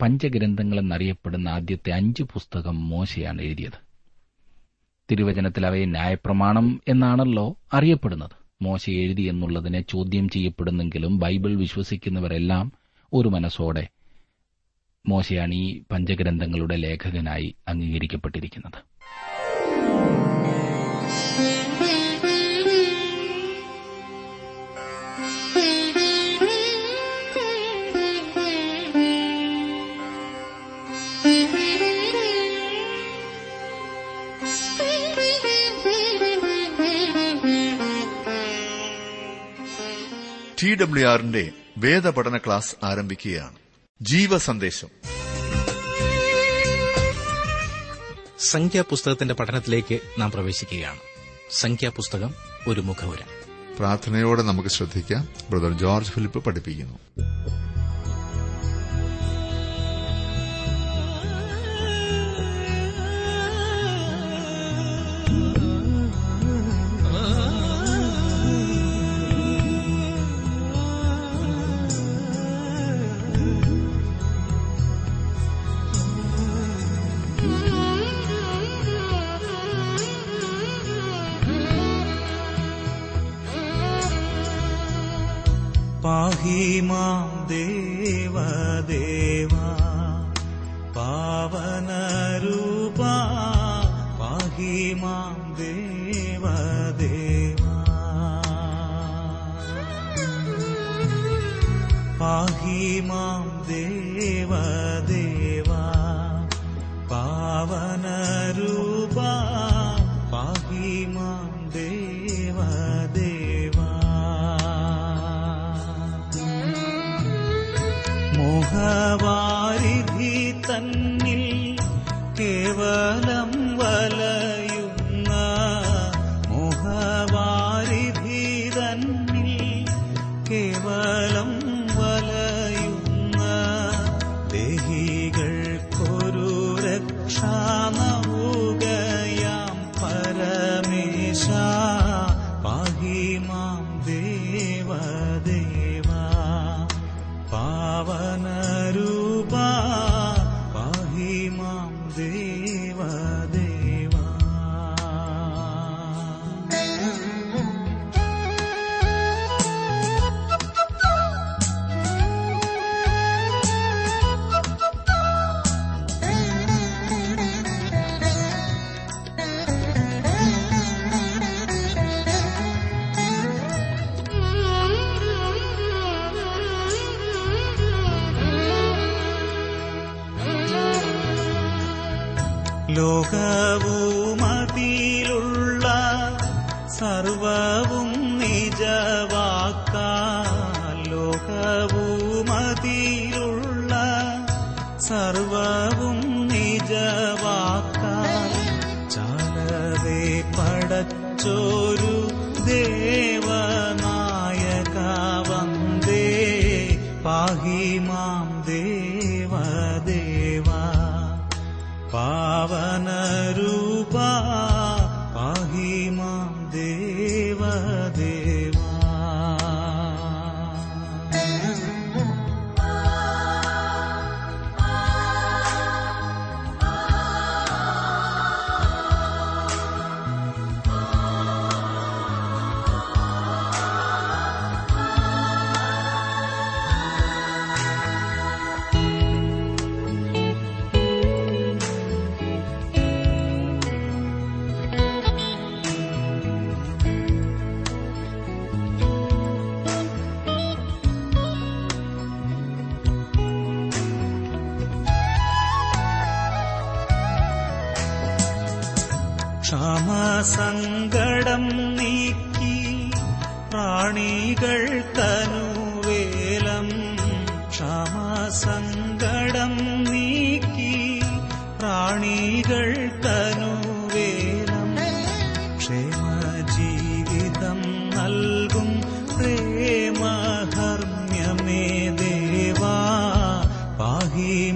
പഞ്ചഗ്രന്ഥങ്ങൾ എന്നറിയപ്പെടുന്ന ആദ്യത്തെ അഞ്ച് പുസ്തകം മോശയാണ് എഴുതിയത്. തിരുവചനത്തിൽ അവയെ ന്യായപ്രമാണം എന്നാണല്ലോ അറിയപ്പെടുന്നത്. മോശ എഴുതി എന്നുള്ളതിനെ ചോദ്യം ചെയ്യപ്പെടുന്നെങ്കിലും ബൈബിൾ വിശ്വസിക്കുന്നവരെല്ലാം ഒരു മനസ്സോടെ മോശയാണ് ഈ പഞ്ചഗ്രന്ഥങ്ങളുടെ ലേഖകനായി അംഗീകരിക്കപ്പെട്ടിരിക്കുന്നത്. ടി ഡബ്ല്യു ആറിന്റെ വേദപഠന ക്ലാസ് ആരംഭിക്കുകയാണ്. ജീവസന്ദേശം. സംഖ്യാപുസ്തകത്തിന്റെ പഠനത്തിലേക്ക് നാം പ്രവേശിക്കുകയാണ്. സംഖ്യാപുസ്തകം ഒരു മുഖവുര. പ്രാർത്ഥനയോടെ നമുക്ക് ശ്രദ്ധിക്കാം. ബ്രദർ ജോർജ് ഫിലിപ്പ് പഠിപ്പിക്കുന്നു. 寂寞 മോഹവാരിധി തന്നിൽ കേവലം ലോകവുമതിയിലുള്ള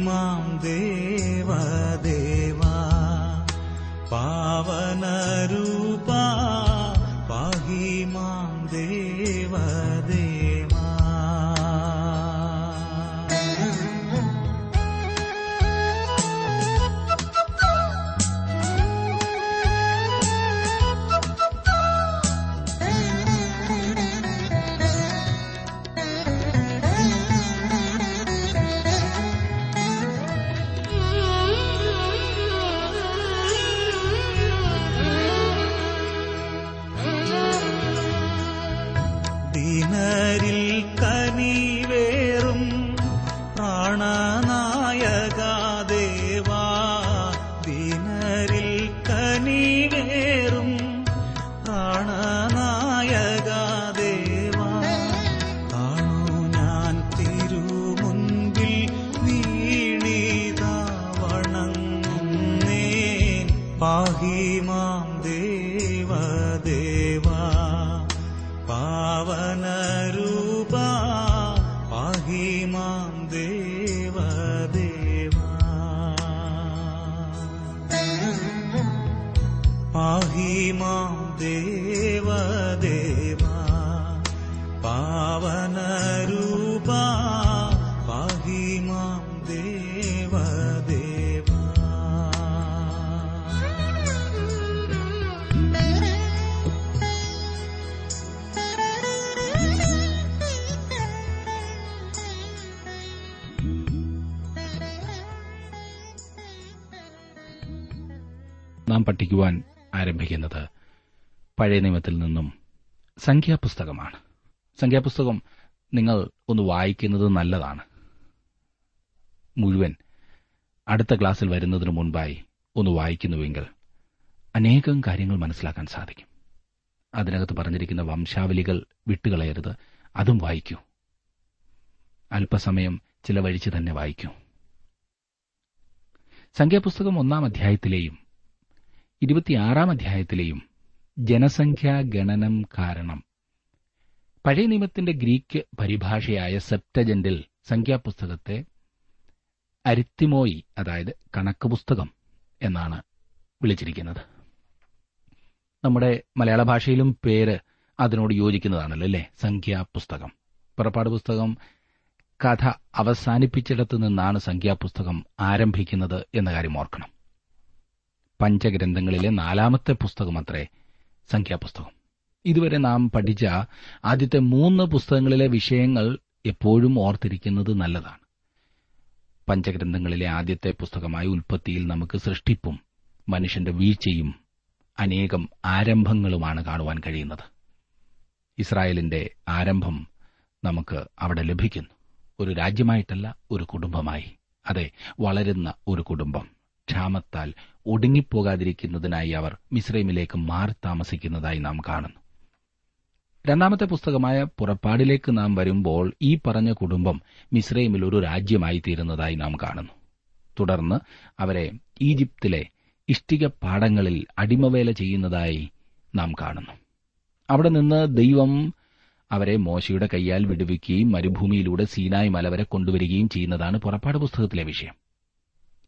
मां देवा देवा पावनरु पाहि मां दे പഠിക്കുവാൻ ആരംഭിക്കുന്നത് പഴയ നിയമത്തിൽ നിന്നും സംഖ്യാപുസ്തകമാണ്. സംഖ്യാപുസ്തകം നിങ്ങൾ ഒന്ന് വായിക്കുന്നത് നല്ലതാണ്. മുഴുവൻ അടുത്ത ക്ലാസ്സിൽ വരുന്നതിന് മുൻപായി ഒന്ന് വായിക്കുന്നുവെങ്കിൽ അനേകം കാര്യങ്ങൾ മനസ്സിലാക്കാൻ സാധിക്കും. അതിനകത്ത് പറഞ്ഞിരിക്കുന്ന വംശാവലികൾ വിട്ടുകളയരുത്. അതും വായിക്കൂ. അല്പസമയം ചിലവഴിച്ച് തന്നെ വായിക്കൂ. സംഖ്യാപുസ്തകം ഒന്നാം അധ്യായത്തിലെയും ഇരുപത്തിയാറാം അധ്യായത്തിലെയും ജനസംഖ്യാ ഗണനം കാരണം. പഴയ നിയമത്തിന്റെ ഗ്രീക്ക് പരിഭാഷയായ സെപ്റ്റജന്റിൽ സംഖ്യാപുസ്തകത്തെ അരിത്തിമോയി അതായത് കണക്ക് പുസ്തകം എന്നാണ് വിളിച്ചിരിക്കുന്നത്. നമ്മുടെ മലയാള ഭാഷയിലും പേര് അതിനോട് യോജിക്കുന്നതാണല്ലോ അല്ലേ? സംഖ്യാപുസ്തകം. പുറപ്പാട് പുസ്തകം കഥ അവസാനിപ്പിച്ചിടത്തു നിന്നാണ് സംഖ്യാപുസ്തകം ആരംഭിക്കുന്നത് എന്ന കാര്യം ഓർക്കണം. പഞ്ചഗ്രന്ഥങ്ങളിലെ നാലാമത്തെ പുസ്തകമത്രേ സംഖ്യാപുസ്തകം. ഇതുവരെ നാം പഠിച്ച ആദ്യത്തെ മൂന്ന് പുസ്തകങ്ങളിലെ വിഷയങ്ങൾ എപ്പോഴും ഓർത്തിരിക്കുന്നത് നല്ലതാണ്. പഞ്ചഗ്രന്ഥങ്ങളിലെ ആദ്യത്തെ പുസ്തകമായ ഉൽപ്പത്തിയിൽ നമുക്ക് സൃഷ്ടിപ്പും മനുഷ്യന്റെ വീഴ്ചയും അനേകം ആരംഭങ്ങളുമാണ് കാണുവാൻ കഴിയുന്നത്. ഇസ്രായേലിന്റെ ആരംഭം നമുക്ക് അവിടെ ലഭിക്കുന്നു. ഒരു രാജ്യമായിട്ടല്ല ഒരു കുടുംബമായി. അതെ വളരുന്ന ഒരു കുടുംബം. ക്ഷാമത്താൽ ഒടുങ്ങിപ്പോകാതിരിക്കുന്നതിനായി അവർ മിശ്രൈമിലേക്ക് മാറി താമസിക്കുന്നതായി നാം കാണുന്നു. രണ്ടാമത്തെ പുസ്തകമായ പുറപ്പാടിലേക്ക് നാം വരുമ്പോൾ ഈ പറഞ്ഞ കുടുംബം മിശ്രൈമിൽ ഒരു രാജ്യമായി തീരുന്നതായി നാം കാണുന്നു. തുടർന്ന് അവരെ ഈജിപ്തിലെ ഇഷ്ടിക പാടങ്ങളിൽ അടിമവേല ചെയ്യുന്നതായി നാം കാണുന്നു. അവിടെ നിന്ന് ദൈവം അവരെ മോശയുടെ കൈയാൽ വിടുവിക്കുകയും മരുഭൂമിയിലൂടെ സീനായ് മല വരെ കൊണ്ടുവരികയും ചെയ്യുന്നതാണ് പുറപ്പാട് പുസ്തകത്തിലെ വിഷയം.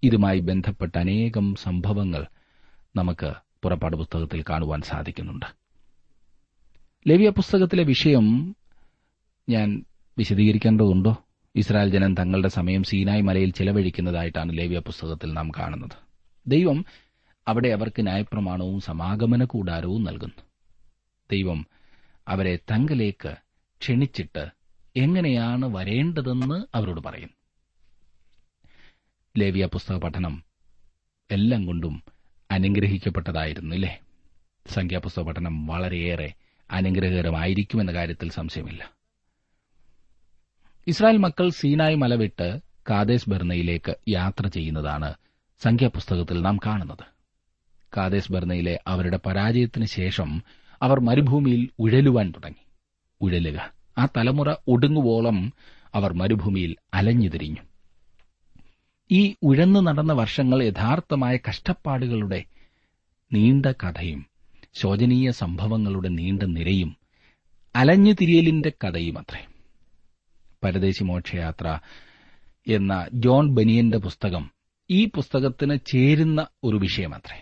ഇതുമായി ബന്ധപ്പെട്ട അനേകം സംഭവങ്ങൾ നമുക്ക് പുറപ്പാട് പുസ്തകത്തിൽ കാണുവാൻ സാധിക്കുന്നുണ്ട്. ലേവിയ പുസ്തകത്തിലെ വിഷയം ഞാൻ വിശദീകരിക്കേണ്ടതുണ്ടോ? ഇസ്രായേൽ ജനം തങ്ങളുടെ സമയം സീനായ് മലയിൽ ചെലവഴിക്കുന്നതായിട്ടാണ് ലേവ്യ പുസ്തകത്തിൽ നാം കാണുന്നത്. ദൈവം അവിടെ അവർക്ക് ന്യായപ്രമാണവും സമാഗമന കൂടാരവും നൽകുന്നു. ദൈവം അവരെ തങ്കലേക്ക് ക്ഷണിച്ചിട്ട് എങ്ങനെയാണ് വരേണ്ടതെന്ന് അവരോട് പറയുന്നു ലേവിയ പുസ്തക പഠനം എല്ലാം കൊണ്ടും അനുഗ്രഹിക്കപ്പെട്ടതായിരുന്നു ഇല്ലേ സംഖ്യാപുസ്തക പഠനം വളരെയേറെ അനുഗ്രഹകരമായിരിക്കുമെന്ന കാര്യത്തിൽ സംശയമില്ല. ഇസ്രായേൽ മക്കൾ സീനായ് മലവിട്ട് കാദേശ് ബർണയിലേക്ക് യാത്ര ചെയ്യുന്നതാണ് സംഖ്യാപുസ്തകത്തിൽ നാം കാണുന്നത്. കാദേശ് ബർണയിലെ അവരുടെ പരാജയത്തിന് ശേഷം അവർ മരുഭൂമിയിൽ ഉഴലുവാൻ തുടങ്ങി. ഉഴലുക. ആ തലമുറ ഒടുങ്ങുവോളം അവർ മരുഭൂമിയിൽ അലഞ്ഞുതിരിഞ്ഞു. ഈ ഉഴന്നു നടന്ന വർഷങ്ങൾ യഥാർത്ഥമായ കഷ്ടപ്പാടുകളുടെ നീണ്ട കഥയും ശോചനീയ സംഭവങ്ങളുടെ നീണ്ട നിരയും അലഞ്ഞു തിരിയലിന്റെ കഥയും അത്രേ. പരദേശി മോക്ഷയാത്ര എന്ന ജോൺ ബനിയന്റെ പുസ്തകം ഈ പുസ്തകത്തിന് ചേരുന്ന ഒരു വിഷയമത്രേ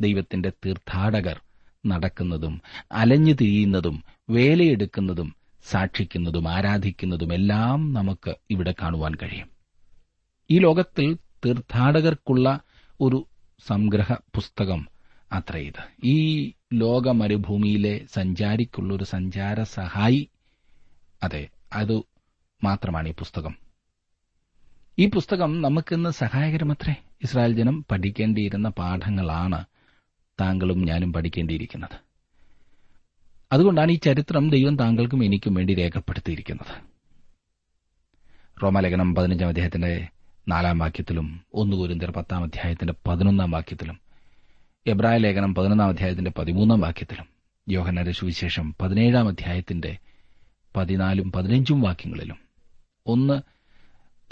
ദൈവത്തിന്റെ തീർത്ഥാടകർ നടക്കുന്നതും അലഞ്ഞു തിരിയുന്നതും വേലയെടുക്കുന്നതും സാക്ഷിക്കുന്നതും ആരാധിക്കുന്നതും എല്ലാം നമുക്ക് ഇവിടെ കാണുവാൻ കഴിയും. ഈ ലോകത്തിൽ തീർത്ഥാടകർക്കുള്ള ഒരു സംഗ്രഹ പുസ്തകം അത്ര ഇത്. ഈ ലോക മരുഭൂമിയിലെ സഞ്ചാരിക്കുള്ള ഒരു സഞ്ചാര സഹായി അതെ അത് മാത്രമാണ് ഈ പുസ്തകം. ഈ പുസ്തകം നമുക്കിന്ന് സഹായകരമത്രേ. ഇസ്രായേൽ ജനം പഠിക്കേണ്ടിയിരുന്ന പാഠങ്ങളാണ് താങ്കളും ഞാനും പഠിക്കേണ്ടിയിരിക്കുന്നത്. അതുകൊണ്ടാണ് ഈ ചരിത്രം ദൈവം താങ്കൾക്കും എനിക്കും വേണ്ടി രേഖപ്പെടുത്തിയിരിക്കുന്നത്. റോമാലേഖനം പതിനഞ്ചാം അധ്യായത്തിന്റെ നാലാം വാക്യത്തിലും ഒന്ന് കുരിന്തിയർ പത്താം അധ്യായത്തിന്റെ പതിനൊന്നാം വാക്യത്തിലും എബ്രായ ലേഖനം പതിനൊന്നാം അധ്യായത്തിന്റെ പതിമൂന്നാം വാക്യത്തിലും യോഹനര സുവിശേഷം പതിനേഴാം അധ്യായത്തിന്റെ പതിനാലും പതിനഞ്ചും വാക്യങ്ങളിലും. ഒന്ന്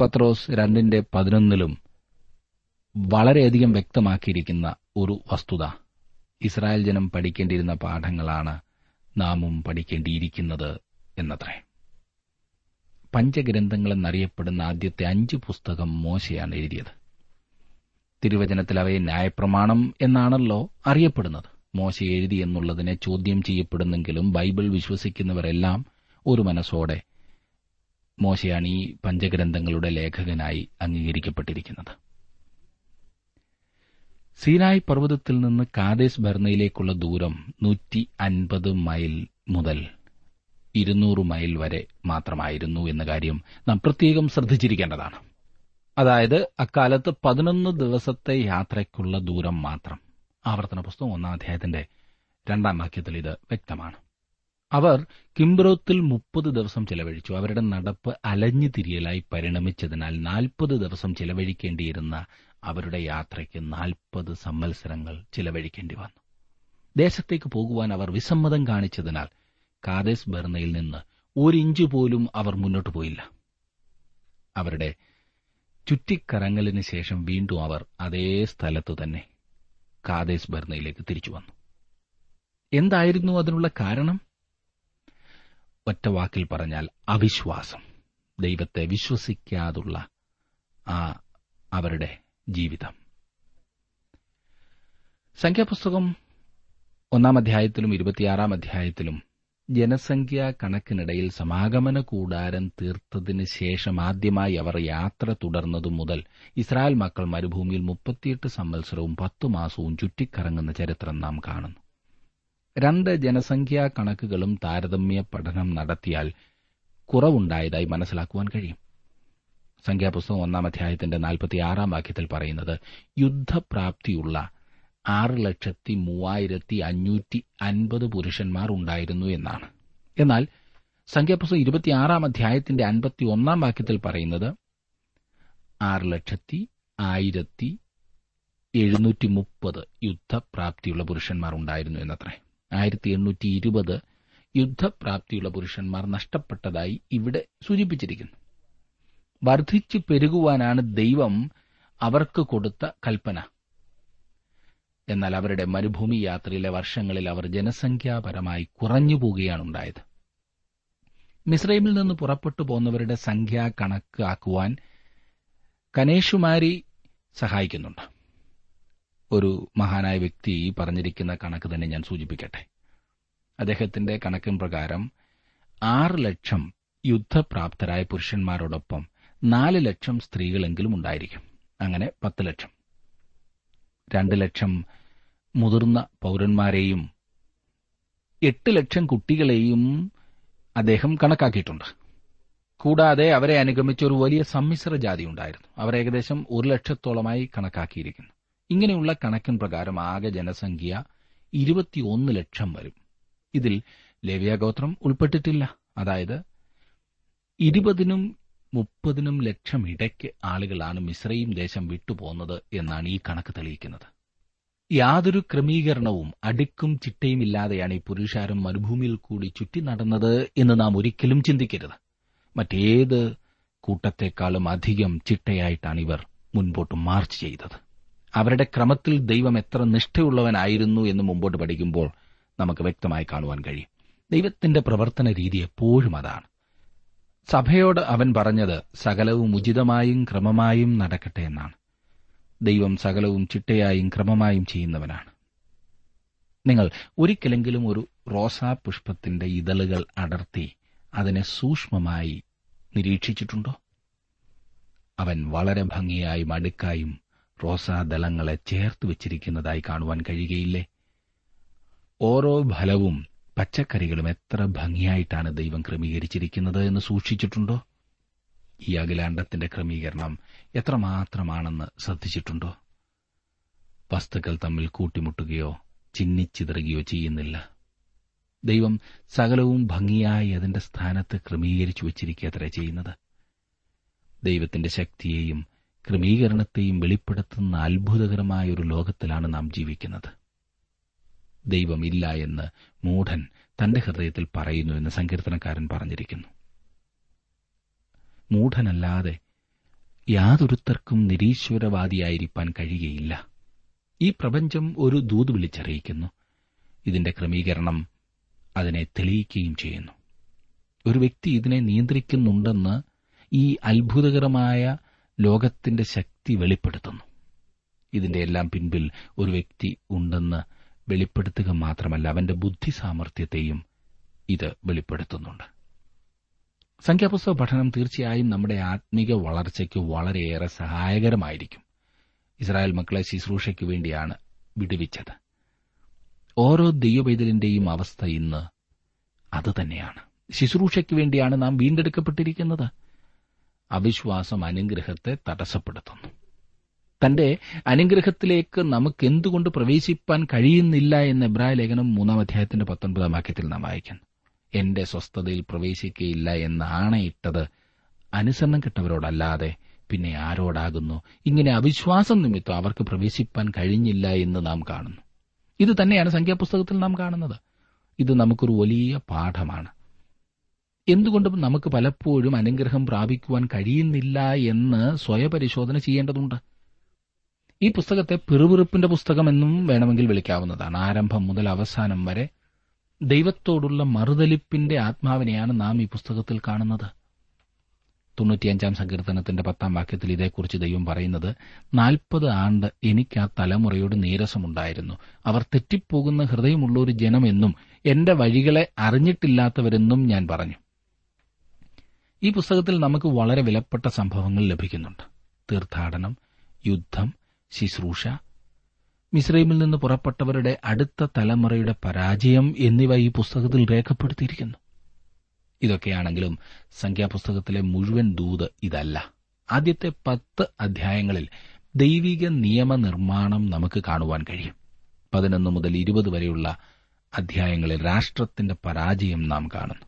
പത്രോസ് രണ്ടിന്റെ പതിനൊന്നിലും വളരെയധികം വ്യക്തമാക്കിയിരിക്കുന്ന ഒരു വസ്തുത ഇസ്രായേൽ ജനം പഠിക്കേണ്ടിയിരുന്ന പാഠങ്ങളാണ് നാമും പഠിക്കേണ്ടിയിരിക്കുന്നത് എന്നത്രേ. പഞ്ചഗ്രന്ഥങ്ങളെന്നറിയപ്പെടുന്ന ആദ്യത്തെ അഞ്ച് പുസ്തകം മോശയാണ് എഴുതിയത്. തിരുവചനത്തിൽ അവയെ ന്യായപ്രമാണം എന്നാണല്ലോ അറിയപ്പെടുന്നത്. മോശ എഴുതി എന്നുള്ളതിനെ ചോദ്യം ചെയ്യപ്പെടുന്നെങ്കിലും ബൈബിൾ വിശ്വസിക്കുന്നവരെല്ലാം ഒരു മനസ്സോടെ മോശയാണ് ഈ പഞ്ചഗ്രന്ഥങ്ങളുടെ ലേഖകനായി അംഗീകരിക്കപ്പെട്ടിരിക്കുന്നത്. സീനായ് പർവതത്തിൽ നിന്ന് കാദേശ് ഭരണയിലേക്കുള്ള ദൂരം നൂറ്റി അൻപത് മൈൽ മുതൽ ഇരുന്നൂറ് മൈൽ വരെ മാത്രമായിരുന്നു എന്ന കാര്യം നാം പ്രത്യേകം ശ്രദ്ധിച്ചിരിക്കേണ്ടതാണ്. അതായത് അക്കാലത്ത് പതിനൊന്ന് ദിവസത്തെ യാത്രയ്ക്കുള്ള ദൂരം മാത്രം. ആവർത്തന പുസ്തകം ഒന്നാം അധ്യായത്തിന്റെ രണ്ടാം വാക്യത്തിൽ ഇത് വ്യക്തമാണ്. അവർ കിംബ്രോത്തിൽ മുപ്പത് ദിവസം ചെലവഴിച്ചു. അവരുടെ നടപ്പ് അലഞ്ഞു തിരിയലായി പരിണമിച്ചതിനാൽ നാൽപ്പത് ദിവസം ചെലവഴിക്കേണ്ടിയിരുന്ന അവരുടെ യാത്രയ്ക്ക് നാൽപ്പത് സമ്മത്സരങ്ങൾ ചിലവഴിക്കേണ്ടി വന്നു. ദേശത്തേക്ക് പോകുവാൻ അവർ വിസമ്മതം കാണിച്ചതിനാൽ കാദേശ് ബർണയിൽ നിന്ന് ഒരിഞ്ച് പോലും അവർ മുന്നോട്ട് പോയില്ല. അവരുടെ ചുറ്റിക്കറങ്ങലിന് ശേഷം വീണ്ടും അവർ അതേ സ്ഥലത്തു തന്നെ കാതേസ് ബർണയിലേക്ക് തിരിച്ചു വന്നു. എന്തായിരുന്നു അതിനുള്ള കാരണം? ഒറ്റ വാക്കിൽ പറഞ്ഞാൽ അവിശ്വാസം. ദൈവത്തെ വിശ്വസിക്കാതുള്ള ആ അവരുടെ ജീവിതം. സംഖ്യാപുസ്തകം ഒന്നാം അധ്യായത്തിലും ഇരുപത്തിയാറാം അധ്യായത്തിലും ജനസംഖ്യാ കണക്കിനിടയിൽ സമാഗമന കൂടാരം തീർത്തതിന് ശേഷം ആദ്യമായി അവർ യാത്ര തുടർന്നതു മുതൽ ഇസ്രായേൽ മക്കൾ മരുഭൂമിയിൽ മുപ്പത്തിയെട്ട് സംവത്സരവും പത്തു മാസവും ചുറ്റിക്കറങ്ങുന്ന ചരിത്രം നാം കാണുന്നു. രണ്ട് ജനസംഖ്യാ കണക്കുകളും താരതമ്യ പഠനം നടത്തിയാൽ കുറവുണ്ടായതായി മനസ്സിലാക്കുവാൻ കഴിയും. സംഖ്യാപുസ്തകം ഒന്നാം അധ്യായത്തിന്റെ നാൽപ്പത്തിയാറാം വാക്യത്തിൽ പറയുന്നത് യുദ്ധപ്രാപ്തിയുള്ള ആറ് ലക്ഷത്തി മൂവായിരത്തി അഞ്ഞൂറ്റി അൻപത് പുരുഷന്മാർ ഉണ്ടായിരുന്നു എന്നാണ്. എന്നാൽ സംഖ്യാപുസ്തകം ഇരുപത്തിയാറാം അധ്യായത്തിന്റെ അൻപത്തി ഒന്നാം വാക്യത്തിൽ പറയുന്നത് ആറ് ലക്ഷത്തി ആയിരത്തി എഴുന്നൂറ്റി മുപ്പത് യുദ്ധപ്രാപ്തിയുള്ള പുരുഷന്മാർ ഉണ്ടായിരുന്നു എന്നത്രേ. ആയിരത്തി എണ്ണൂറ്റി ഇരുപത് യുദ്ധപ്രാപ്തിയുള്ള പുരുഷന്മാർ നഷ്ടപ്പെട്ടതായി ഇവിടെ സൂചിപ്പിച്ചിരിക്കുന്നു. വർദ്ധിച്ചു പെരുകുവാനാണ് ദൈവം അവർക്ക് കൊടുത്ത കൽപ്പന. എന്നാൽ അവരുടെ മരുഭൂമി യാത്രയിലെ വർഷങ്ങളിൽ അവർ ജനസംഖ്യാപരമായി കുറഞ്ഞു പോവുകയാണുണ്ടായത് മിസ്രൈമിൽ നിന്ന് പുറപ്പെട്ടു പോന്നവരുടെ സംഖ്യ കണക്കാക്കുവാൻ കനേഷുമാരി സഹായിക്കുന്നുണ്ട്. ഒരു മഹാനായ വ്യക്തി പറഞ്ഞിരിക്കുന്ന കണക്ക് തന്നെ ഞാൻ സൂചിപ്പിക്കട്ടെ. അദ്ദേഹത്തിന്റെ കണക്കിൻ പ്രകാരം ആറ് ലക്ഷം യുദ്ധപ്രാപ്തരായ പുരുഷന്മാരോടൊപ്പം നാല് ലക്ഷം സ്ത്രീകളെങ്കിലും ഉണ്ടായിരിക്കും. അങ്ങനെ പത്ത് ലക്ഷം. രണ്ട് ലക്ഷം മുതിർന്ന പൗരന്മാരെയും എട്ട് ലക്ഷം കുട്ടികളെയും അദ്ദേഹം കണക്കാക്കിയിട്ടുണ്ട്. കൂടാതെ അവരെ അനുഗമിച്ച ഒരു വലിയ സമ്മിശ്ര ജാതി ഉണ്ടായിരുന്നു. അവർ ഏകദേശം ഒരു ലക്ഷത്തോളമായി കണക്കാക്കിയിരിക്കുന്നു. ഇങ്ങനെയുള്ള കണക്കിൻ പ്രകാരം ആകെ ജനസംഖ്യ ഇരുപത്തിയൊന്ന് ലക്ഷം വരും. ഇതിൽ ലേവ്യാഗോത്രം ഉൾപ്പെട്ടിട്ടില്ല. അതായത് ഇരുപതിനും മുപ്പതിനും ലക്ഷം ഇടയ്ക്ക് ആളുകളാണ് മിശ്രയും ദേശം വിട്ടുപോകുന്നത് എന്നാണ് ഈ കണക്ക് തെളിയിക്കുന്നത്. യാതൊരു ക്രമീകരണവും അടുക്കും ചിട്ടയുമില്ലാതെയാണ് ഈ പുരുഷാരം മരുഭൂമിയിൽ കൂടി ചുറ്റി നടന്നത് എന്ന് നാം ഒരിക്കലും ചിന്തിക്കരുത്. മറ്റേത് കൂട്ടത്തെക്കാളും അധികം ചിട്ടയായിട്ടാണ് ഇവർ മുൻപോട്ട് മാർച്ച് ചെയ്തത്. അവരുടെ ക്രമത്തിൽ ദൈവം എത്ര നിഷ്ഠയുള്ളവനായിരുന്നു എന്ന് മുമ്പോട്ട് പഠിക്കുമ്പോൾ നമുക്ക് വ്യക്തമായി കാണുവാൻ കഴിയും. ദൈവത്തിന്റെ പ്രവർത്തന രീതി എപ്പോഴും അതാണ്. സഭയോട് അവൻ പറഞ്ഞത് സകലവും ഉചിതമായും ക്രമമായും നടക്കട്ടെ എന്നാണ്. ദൈവം സകലവും ചിട്ടയായും ക്രമമായും ചെയ്യുന്നവനാണ്. നിങ്ങൾ ഒരിക്കലെങ്കിലും ഒരു റോസാ പുഷ്പത്തിന്റെ ഇതളുകൾ അടർത്തി അതിനെ സൂക്ഷ്മമായി നിരീക്ഷിച്ചിട്ടുണ്ടോ? അവൻ വളരെ ഭംഗിയായും അടുക്കായും റോസാദളങ്ങളെ ചേർത്ത് വച്ചിരിക്കുന്നതായി കാണുവാൻ കഴിയുകയില്ലേ? ഓരോ ഫലവും പച്ചക്കറികളും എത്ര ഭംഗിയായിട്ടാണ് ദൈവം ക്രമീകരിച്ചിരിക്കുന്നത് എന്ന് സൂക്ഷിച്ചിട്ടുണ്ടോ? ഈ അഖിലാണ്ടത്തിന്റെ ക്രമീകരണം എത്രമാത്രമാണെന്ന് ശ്രദ്ധിച്ചിട്ടുണ്ടോ? വസ്തുക്കൾ തമ്മിൽ കൂട്ടിമുട്ടുകയോ ചിന്നിച്ചിതറുകയോ ചെയ്യുന്നില്ല. ദൈവം സകലവും ഭംഗിയായി അതിന്റെ സ്ഥാനത്ത് ക്രമീകരിച്ചു വച്ചിരിക്കത്ര ചെയ്യുന്നത്. ദൈവത്തിന്റെ ശക്തിയെയും ക്രമീകരണത്തെയും വെളിപ്പെടുത്തുന്ന അത്ഭുതകരമായ ഒരു ലോകത്തിലാണ് നാം ജീവിക്കുന്നത്. ദൈവമില്ല എന്ന് മൂഢൻ തന്റെ ഹൃദയത്തിൽ പറയുന്നു എന്ന് സങ്കീർത്തനക്കാരൻ പറഞ്ഞിരിക്കുന്നു. മൂഢനല്ലാതെ യാതൊരുത്തർക്കും നിരീശ്വരവാദിയായിരിക്കാൻ കഴിയുകയില്ല. ഈ പ്രപഞ്ചം ഒരു ദൂത് വിളിച്ചറിയിക്കുന്നു. ഇതിന്റെ ക്രമീകരണം അതിനെ തെളിയിക്കുകയും ചെയ്യുന്നു. ഒരു വ്യക്തി ഇതിനെ നിയന്ത്രിക്കുന്നുണ്ടെന്ന് ഈ അത്ഭുതകരമായ ലോകത്തിന്റെ ശക്തി വെളിപ്പെടുത്തുന്നു. ഇതിന്റെ എല്ലാം പിൻപിൽ ഒരു വ്യക്തി ഉണ്ടെന്ന് വെളിപ്പെടുത്തുക മാത്രമല്ല അവന്റെ ബുദ്ധി സാമർഥ്യത്തെയും ഇത് വെളിപ്പെടുത്തുന്നുണ്ട്. സംഖ്യാപുസ്തക പഠനം തീർച്ചയായും നമ്മുടെ ആത്മീക വളർച്ചയ്ക്ക് വളരെയേറെ സഹായകരമായിരിക്കും. ഇസ്രായേൽ മക്കളെ ശുശ്രൂഷയ്ക്ക് വേണ്ടിയാണ് വിടുവിച്ചത്. ഓരോ ദൈവപൈതലിന്റെയും അവസ്ഥ ഇന്ന് അതുതന്നെയാണ് ശുശ്രൂഷയ്ക്ക് വേണ്ടിയാണ് നാം വീണ്ടെടുക്കപ്പെട്ടിരിക്കുന്നത്. അവിശ്വാസം അനുഗ്രഹത്തെ തടസ്സപ്പെടുത്തുന്നു. തന്റെ അനുഗ്രഹത്തിലേക്ക് നമുക്ക് എന്തുകൊണ്ട് പ്രവേശിപ്പാൻ കഴിയുന്നില്ല എന്ന് എബ്രായ ലേഖനം മൂന്നാം അധ്യായത്തിന്റെ പത്തൊൻപതാം വാക്യത്തിൽ നാം വായിക്കുന്നു. എന്റെ സ്വസ്ഥതയിൽ പ്രവേശിക്കയില്ല എന്ന് ആണയിട്ടത് അനുസരണം കിട്ടവരോടല്ലാതെ പിന്നെ ആരോടാകുന്നു? ഇങ്ങനെ അവിശ്വാസം നിമിത്തം അവർക്ക് പ്രവേശിപ്പാൻ കഴിഞ്ഞില്ല എന്ന് നാം കാണുന്നു. ഇത് തന്നെയാണ് സംഖ്യാപുസ്തകത്തിൽ നാം കാണുന്നത്. ഇത് നമുക്കൊരു വലിയ പാഠമാണ്. എന്തുകൊണ്ടും നമുക്ക് പലപ്പോഴും അനുഗ്രഹം പ്രാപിക്കുവാൻ കഴിയുന്നില്ല എന്ന് സ്വയപരിശോധന ചെയ്യേണ്ടതുണ്ട്. ഈ പുസ്തകത്തെ പിറുപിറുപ്പിന്റെ പുസ്തകമെന്നും വേണമെങ്കിൽ വിളിക്കാവുന്നതാണ്. ആരംഭം മുതൽ അവസാനം വരെ ദൈവത്തോടുള്ള മറുതലിപ്പിന്റെ ആത്മാവിനെയാണ് നാം ഈ പുസ്തകത്തിൽ കാണുന്നത്. തൊണ്ണൂറ്റിയഞ്ചാം സങ്കീർത്തനത്തിന്റെ പത്താം വാക്യത്തിൽ ഇതേക്കുറിച്ച് ദൈവം പറയുന്നത് നാൽപ്പത് ആണ്ട് എനിക്ക് ആ തലമുറയോട് നീരസമുണ്ടായിരുന്നു. അവർ തെറ്റിപ്പോകുന്ന ഹൃദയമുള്ള ഒരു ജനമെന്നും എന്റെ വഴികളെ അറിഞ്ഞിട്ടില്ലാത്തവരെന്നും ഞാൻ പറഞ്ഞു. ഈ പുസ്തകത്തിൽ നമുക്ക് വളരെ വിലപ്പെട്ട സംഭവങ്ങൾ ലഭിക്കുന്നുണ്ട്. തീർത്ഥാടനം യുദ്ധം ശുശ്രൂഷ. മിസ്രൈമിൽ നിന്ന് പുറപ്പെട്ടവരുടെ അടുത്ത തലമുറയുടെ പരാജയം എന്നിവ ഈ പുസ്തകത്തിൽ രേഖപ്പെടുത്തിയിരിക്കുന്നു. ഇതൊക്കെയാണെങ്കിലും സംഖ്യാപുസ്തകത്തിലെ മുഴുവൻ ദൂത് ഇതല്ല. ആദ്യത്തെ പത്ത് അധ്യായങ്ങളിൽ ദൈവിക നിയമനിർമ്മാണം നമുക്ക് കാണുവാൻ കഴിയും. പതിനൊന്ന് മുതൽ ഇരുപത് വരെയുള്ള അധ്യായങ്ങളിൽ രാഷ്ട്രത്തിന്റെ പരാജയം നാം കാണുന്നു.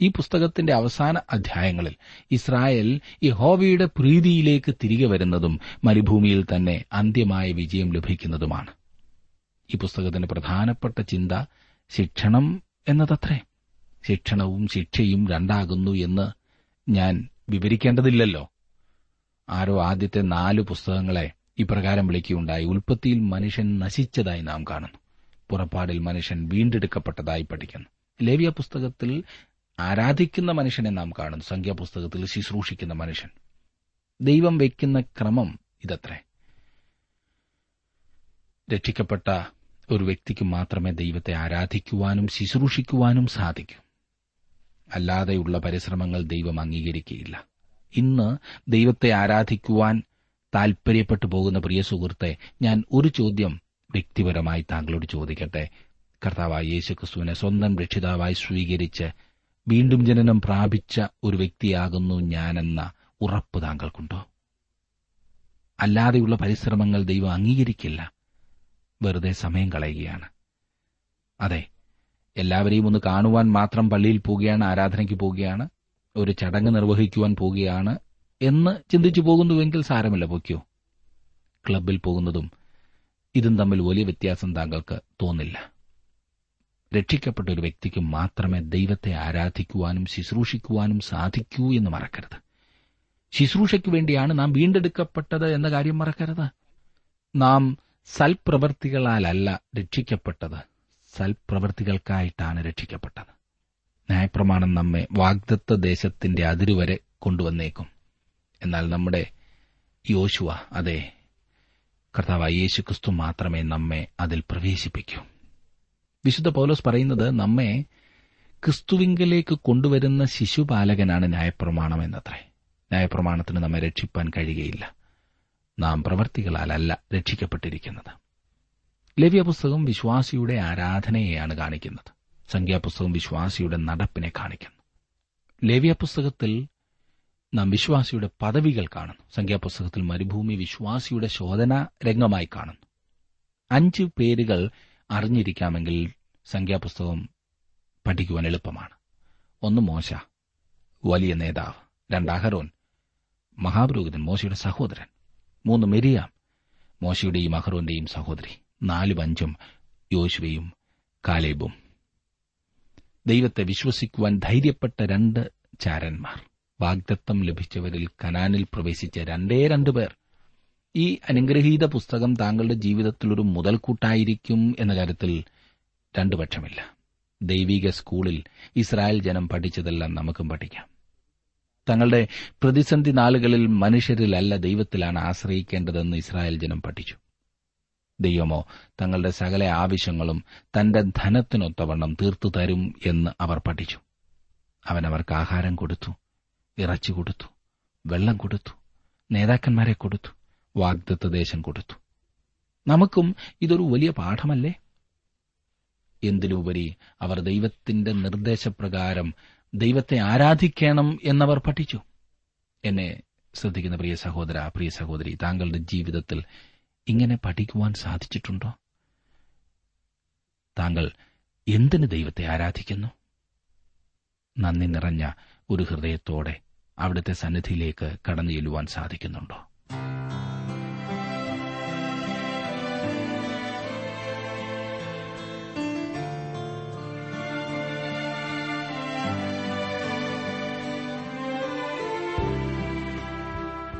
ഈ പുസ്തകത്തിന്റെ അവസാന അധ്യായങ്ങളിൽ ഇസ്രായേൽ യഹോവയുടെ പ്രീതിയിലേക്ക് തിരികെ വരുന്നതും മരുഭൂമിയിൽ തന്നെ അന്ത്യമായ വിജയം ലഭിക്കുന്നതുമാണ്. ഈ പുസ്തകത്തിന്റെ പ്രധാനപ്പെട്ട ചിന്ത ശിക്ഷണം എന്നതത്രേ. ശിക്ഷണവും ശിക്ഷയും രണ്ടാകുന്നു എന്ന് ഞാൻ വിവരിക്കേണ്ടതില്ലല്ലോ. ആരോ ആദ്യത്തെ നാല് പുസ്തകങ്ങളെ ഇപ്രകാരം വിളിക്കുകയുണ്ടായി. ഉൽപ്പത്തിയിൽ മനുഷ്യൻ നശിച്ചതായി നാം കാണുന്നു. പുറപ്പാടിൽ മനുഷ്യൻ വീണ്ടെടുക്കപ്പെട്ടതായി പഠിക്കുന്നു. ലേവിയ പുസ്തകത്തിൽ ആരാധിക്കുന്ന മനുഷ്യനെ നാം കാണുന്നു. സംഖ്യാപുസ്തകത്തിൽ ശുശ്രൂഷിക്കുന്ന മനുഷ്യൻ. ദൈവം വയ്ക്കുന്ന ക്രമം ഇതത്രേ. രക്ഷിക്കപ്പെട്ട ഒരു വ്യക്തിക്ക് മാത്രമേ ദൈവത്തെ ആരാധിക്കുവാനും ശുശ്രൂഷിക്കുവാനും സാധിക്കൂ. അല്ലാതെയുള്ള പരിശ്രമങ്ങൾ ദൈവം അംഗീകരിക്കുകയില്ല. ഇന്ന് ദൈവത്തെ ആരാധിക്കുവാൻ താൽപര്യപ്പെട്ടു പോകുന്ന പ്രിയ സുഹൃത്തെ ഞാൻ ഒരു ചോദ്യം വ്യക്തിപരമായി താങ്കളോട് ചോദിക്കട്ടെ. കർത്താവായ യേശുക്രിസ്തുവിനെ സ്വന്തം രക്ഷിതാവായി സ്വീകരിച്ച് വീണ്ടും ജനനം പ്രാപിച്ച ഒരു വ്യക്തിയാകുന്നു ഞാനെന്ന ഉറപ്പ് താങ്കൾക്കുണ്ടോ? അല്ലാതെയുള്ള പരിശ്രമങ്ങൾ ദൈവം അംഗീകരിക്കില്ല. വെറുതെ സമയം കളയുകയാണ്. അതെ എല്ലാവരെയും ഒന്ന് കാണുവാൻ മാത്രം പള്ളിയിൽ പോവുകയാണ് ആരാധനയ്ക്ക് പോവുകയാണ് ഒരു ചടങ്ങ് നിർവഹിക്കുവാൻ പോവുകയാണ് എന്ന് ചിന്തിച്ചു പോകുന്നുവെങ്കിൽ സാരമില്ല പൊയ്ക്കോ. ക്ലബിൽ പോകുന്നതും ഇതും തമ്മിൽ വലിയ വ്യത്യാസം താങ്കൾക്ക് തോന്നില്ല. രക്ഷിക്കപ്പെട്ട ഒരു വ്യക്തിക്ക് മാത്രമേ ദൈവത്തെ ആരാധിക്കുവാനും ശുശ്രൂഷിക്കുവാനും സാധിക്കൂ എന്ന് മറക്കരുത്. ശുശ്രൂഷയ്ക്ക് വേണ്ടിയാണ് നാം വീണ്ടെടുക്കപ്പെട്ടത് എന്ന കാര്യം മറക്കരുത്. നാം സൽപ്രവർത്തികളാലല്ല രക്ഷിക്കപ്പെട്ടത്. സൽപ്രവൃത്തികൾക്കായിട്ടാണ് രക്ഷിക്കപ്പെട്ടത്. ന്യായപ്രമാണം നമ്മെ വാഗ്ദത്ത ദേശത്തിന്റെ അതിരുവരെ കൊണ്ടുവന്നേക്കും. എന്നാൽ നമ്മുടെ യോശുവ അതെ കർത്താവ് യേശുക്രിസ്തു മാത്രമേ നമ്മെ അതിൽ പ്രവേശിപ്പിക്കൂ. വിശുദ്ധ പൌലോസ് പറയുന്നത് നമ്മെ ക്രിസ്തുവിങ്കലേക്ക് കൊണ്ടുവരുന്ന ശിശുപാലകനാണ് ന്യായപ്രമാണം എന്നത്രേ. ന്യായപ്രമാണത്തിന് നമ്മെ രക്ഷിപ്പാൻ കഴിയുകയില്ല. നാം പ്രവർത്തികളാലല്ല രക്ഷിക്കപ്പെട്ടിരിക്കുന്നത്. ലവ്യ പുസ്തകം വിശ്വാസിയുടെ ആരാധനയെയാണ് കാണിക്കുന്നത്. സംഖ്യാപുസ്തകം വിശ്വാസിയുടെ നടപ്പിനെ കാണിക്കുന്നു. ലവ്യപുസ്തകത്തിൽ നാം വിശ്വാസിയുടെ പദവികൾ കാണുന്നു. സംഖ്യാപുസ്തകത്തിൽ മരുഭൂമി വിശ്വാസിയുടെ ശോധന രംഗമായി കാണുന്നു. അഞ്ച് പേരുകൾ അറിഞ്ഞിരിക്കാമെങ്കിൽ സംഖ്യാപുസ്തകം പഠിക്കുവാൻ എളുപ്പമാണ്. ഒന്ന് മോശ വലിയ നേതാവ്. രണ്ട് അഹരോൻ മഹാപുരോഹിതൻ മോശയുടെ സഹോദരൻ. മൂന്ന് മെരിയാം മോശയുടെയും അഹ്റോന്റെയും സഹോദരി. നാലും അഞ്ചും യോശുവയും കാലേബും. ദൈവത്തെ വിശ്വസിക്കുവാൻ ധൈര്യപ്പെട്ട രണ്ട് ചാരന്മാർ. വാഗ്ദത്തം ലഭിച്ചവരിൽ കനാനിൽ പ്രവേശിച്ച രണ്ടേ രണ്ടു പേർ. ഈ അനുഗ്രഹീത പുസ്തകം താങ്കളുടെ ജീവിതത്തിൽ ഒരു മുതൽക്കൂട്ടായിരിക്കും എന്ന കാര്യത്തിൽ രണ്ടു പക്ഷമില്ല. ദൈവിക സ്കൂളിൽ ഇസ്രായേൽ ജനം പഠിച്ചതെല്ലാം നമുക്കും പഠിക്കാം. തങ്ങളുടെ പ്രതിസന്ധി നാളുകളിൽ മനുഷ്യരിലല്ല ദൈവത്തിലാണ് ആശ്രയിക്കേണ്ടതെന്ന് ഇസ്രായേൽ ജനം പഠിച്ചു. ദൈവമോ തങ്ങളുടെ സകല ആവശ്യങ്ങളും തന്റെ ധനത്തിനൊത്തവണ്ണം തീർത്തു തരും എന്ന് അവർ പഠിച്ചു. അവൻ അവർക്ക് ആഹാരം കൊടുത്തു ഇറച്ചി കൊടുത്തു വെള്ളം കൊടുത്തു നേതാക്കന്മാരെ കൊടുത്തു. വാഗ്ദത്ത ദേശം കൊടുത്തു. നമുക്കും ഇതൊരു വലിയ പാഠമല്ലേ? എന്തിനുപരി അവർ ദൈവത്തിന്റെ നിർദ്ദേശപ്രകാരം ദൈവത്തെ ആരാധിക്കണം എന്നവർ പഠിച്ചു. എന്നെ ശ്രദ്ധിക്കുന്ന പ്രിയ സഹോദര പ്രിയ സഹോദരി താങ്കളുടെ ജീവിതത്തിൽ ഇങ്ങനെ പഠിക്കുവാൻ സാധിച്ചിട്ടുണ്ടോ? താങ്കൾ എന്തിന് ദൈവത്തെ ആരാധിക്കുന്നു? നന്ദി നിറഞ്ഞ ഒരു ഹൃദയത്തോടെ അവിടുത്തെ സന്നിധിയിലേക്ക് കടന്നു ചെല്ലുവാൻ സാധിക്കുന്നുണ്ടോ?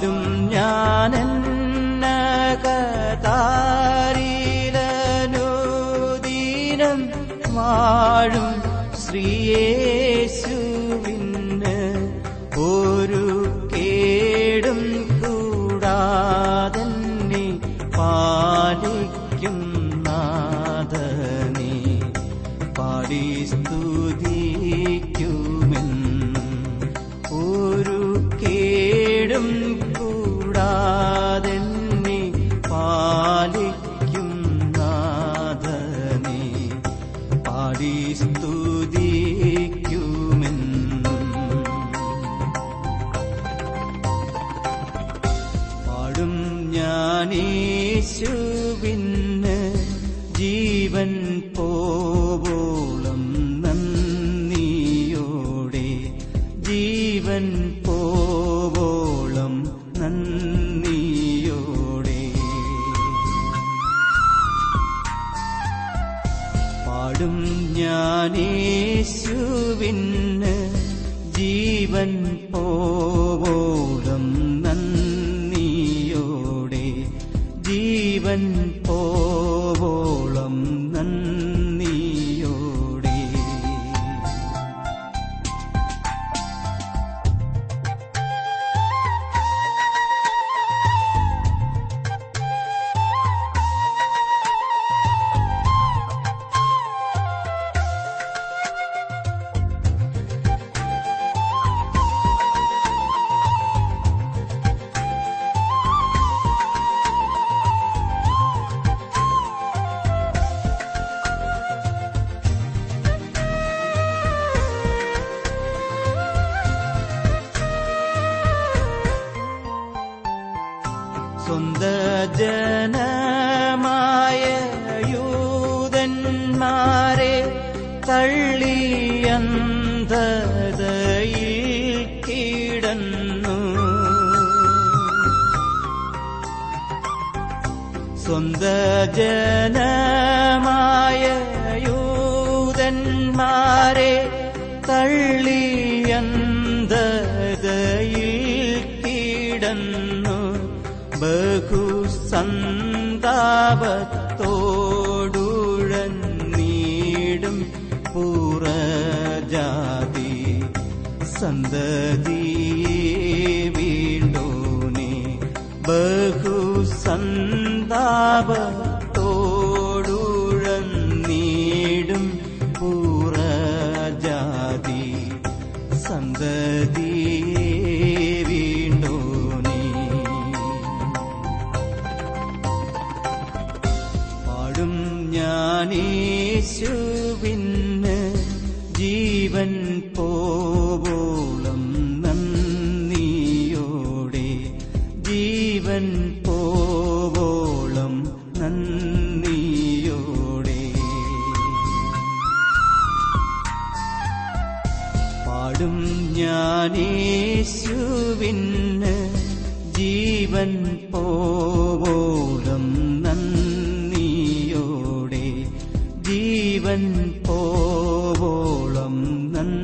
പാടും ഞാൻ ദീനം വാഴും ശ്രീയേശുവിന് வின் ी लोनि बहु सन्ता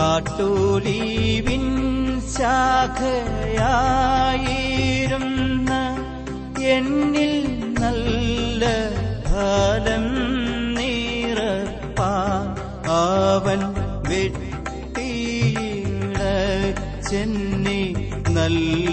കാട്ടൂലീവിൻ ശാഖയായിരുന്ന എന്നിൽ നല്ല ഫലം നീറപ്പാൻ അവൻ വെട്ടിയിടച്ചെന്നെ നല്ല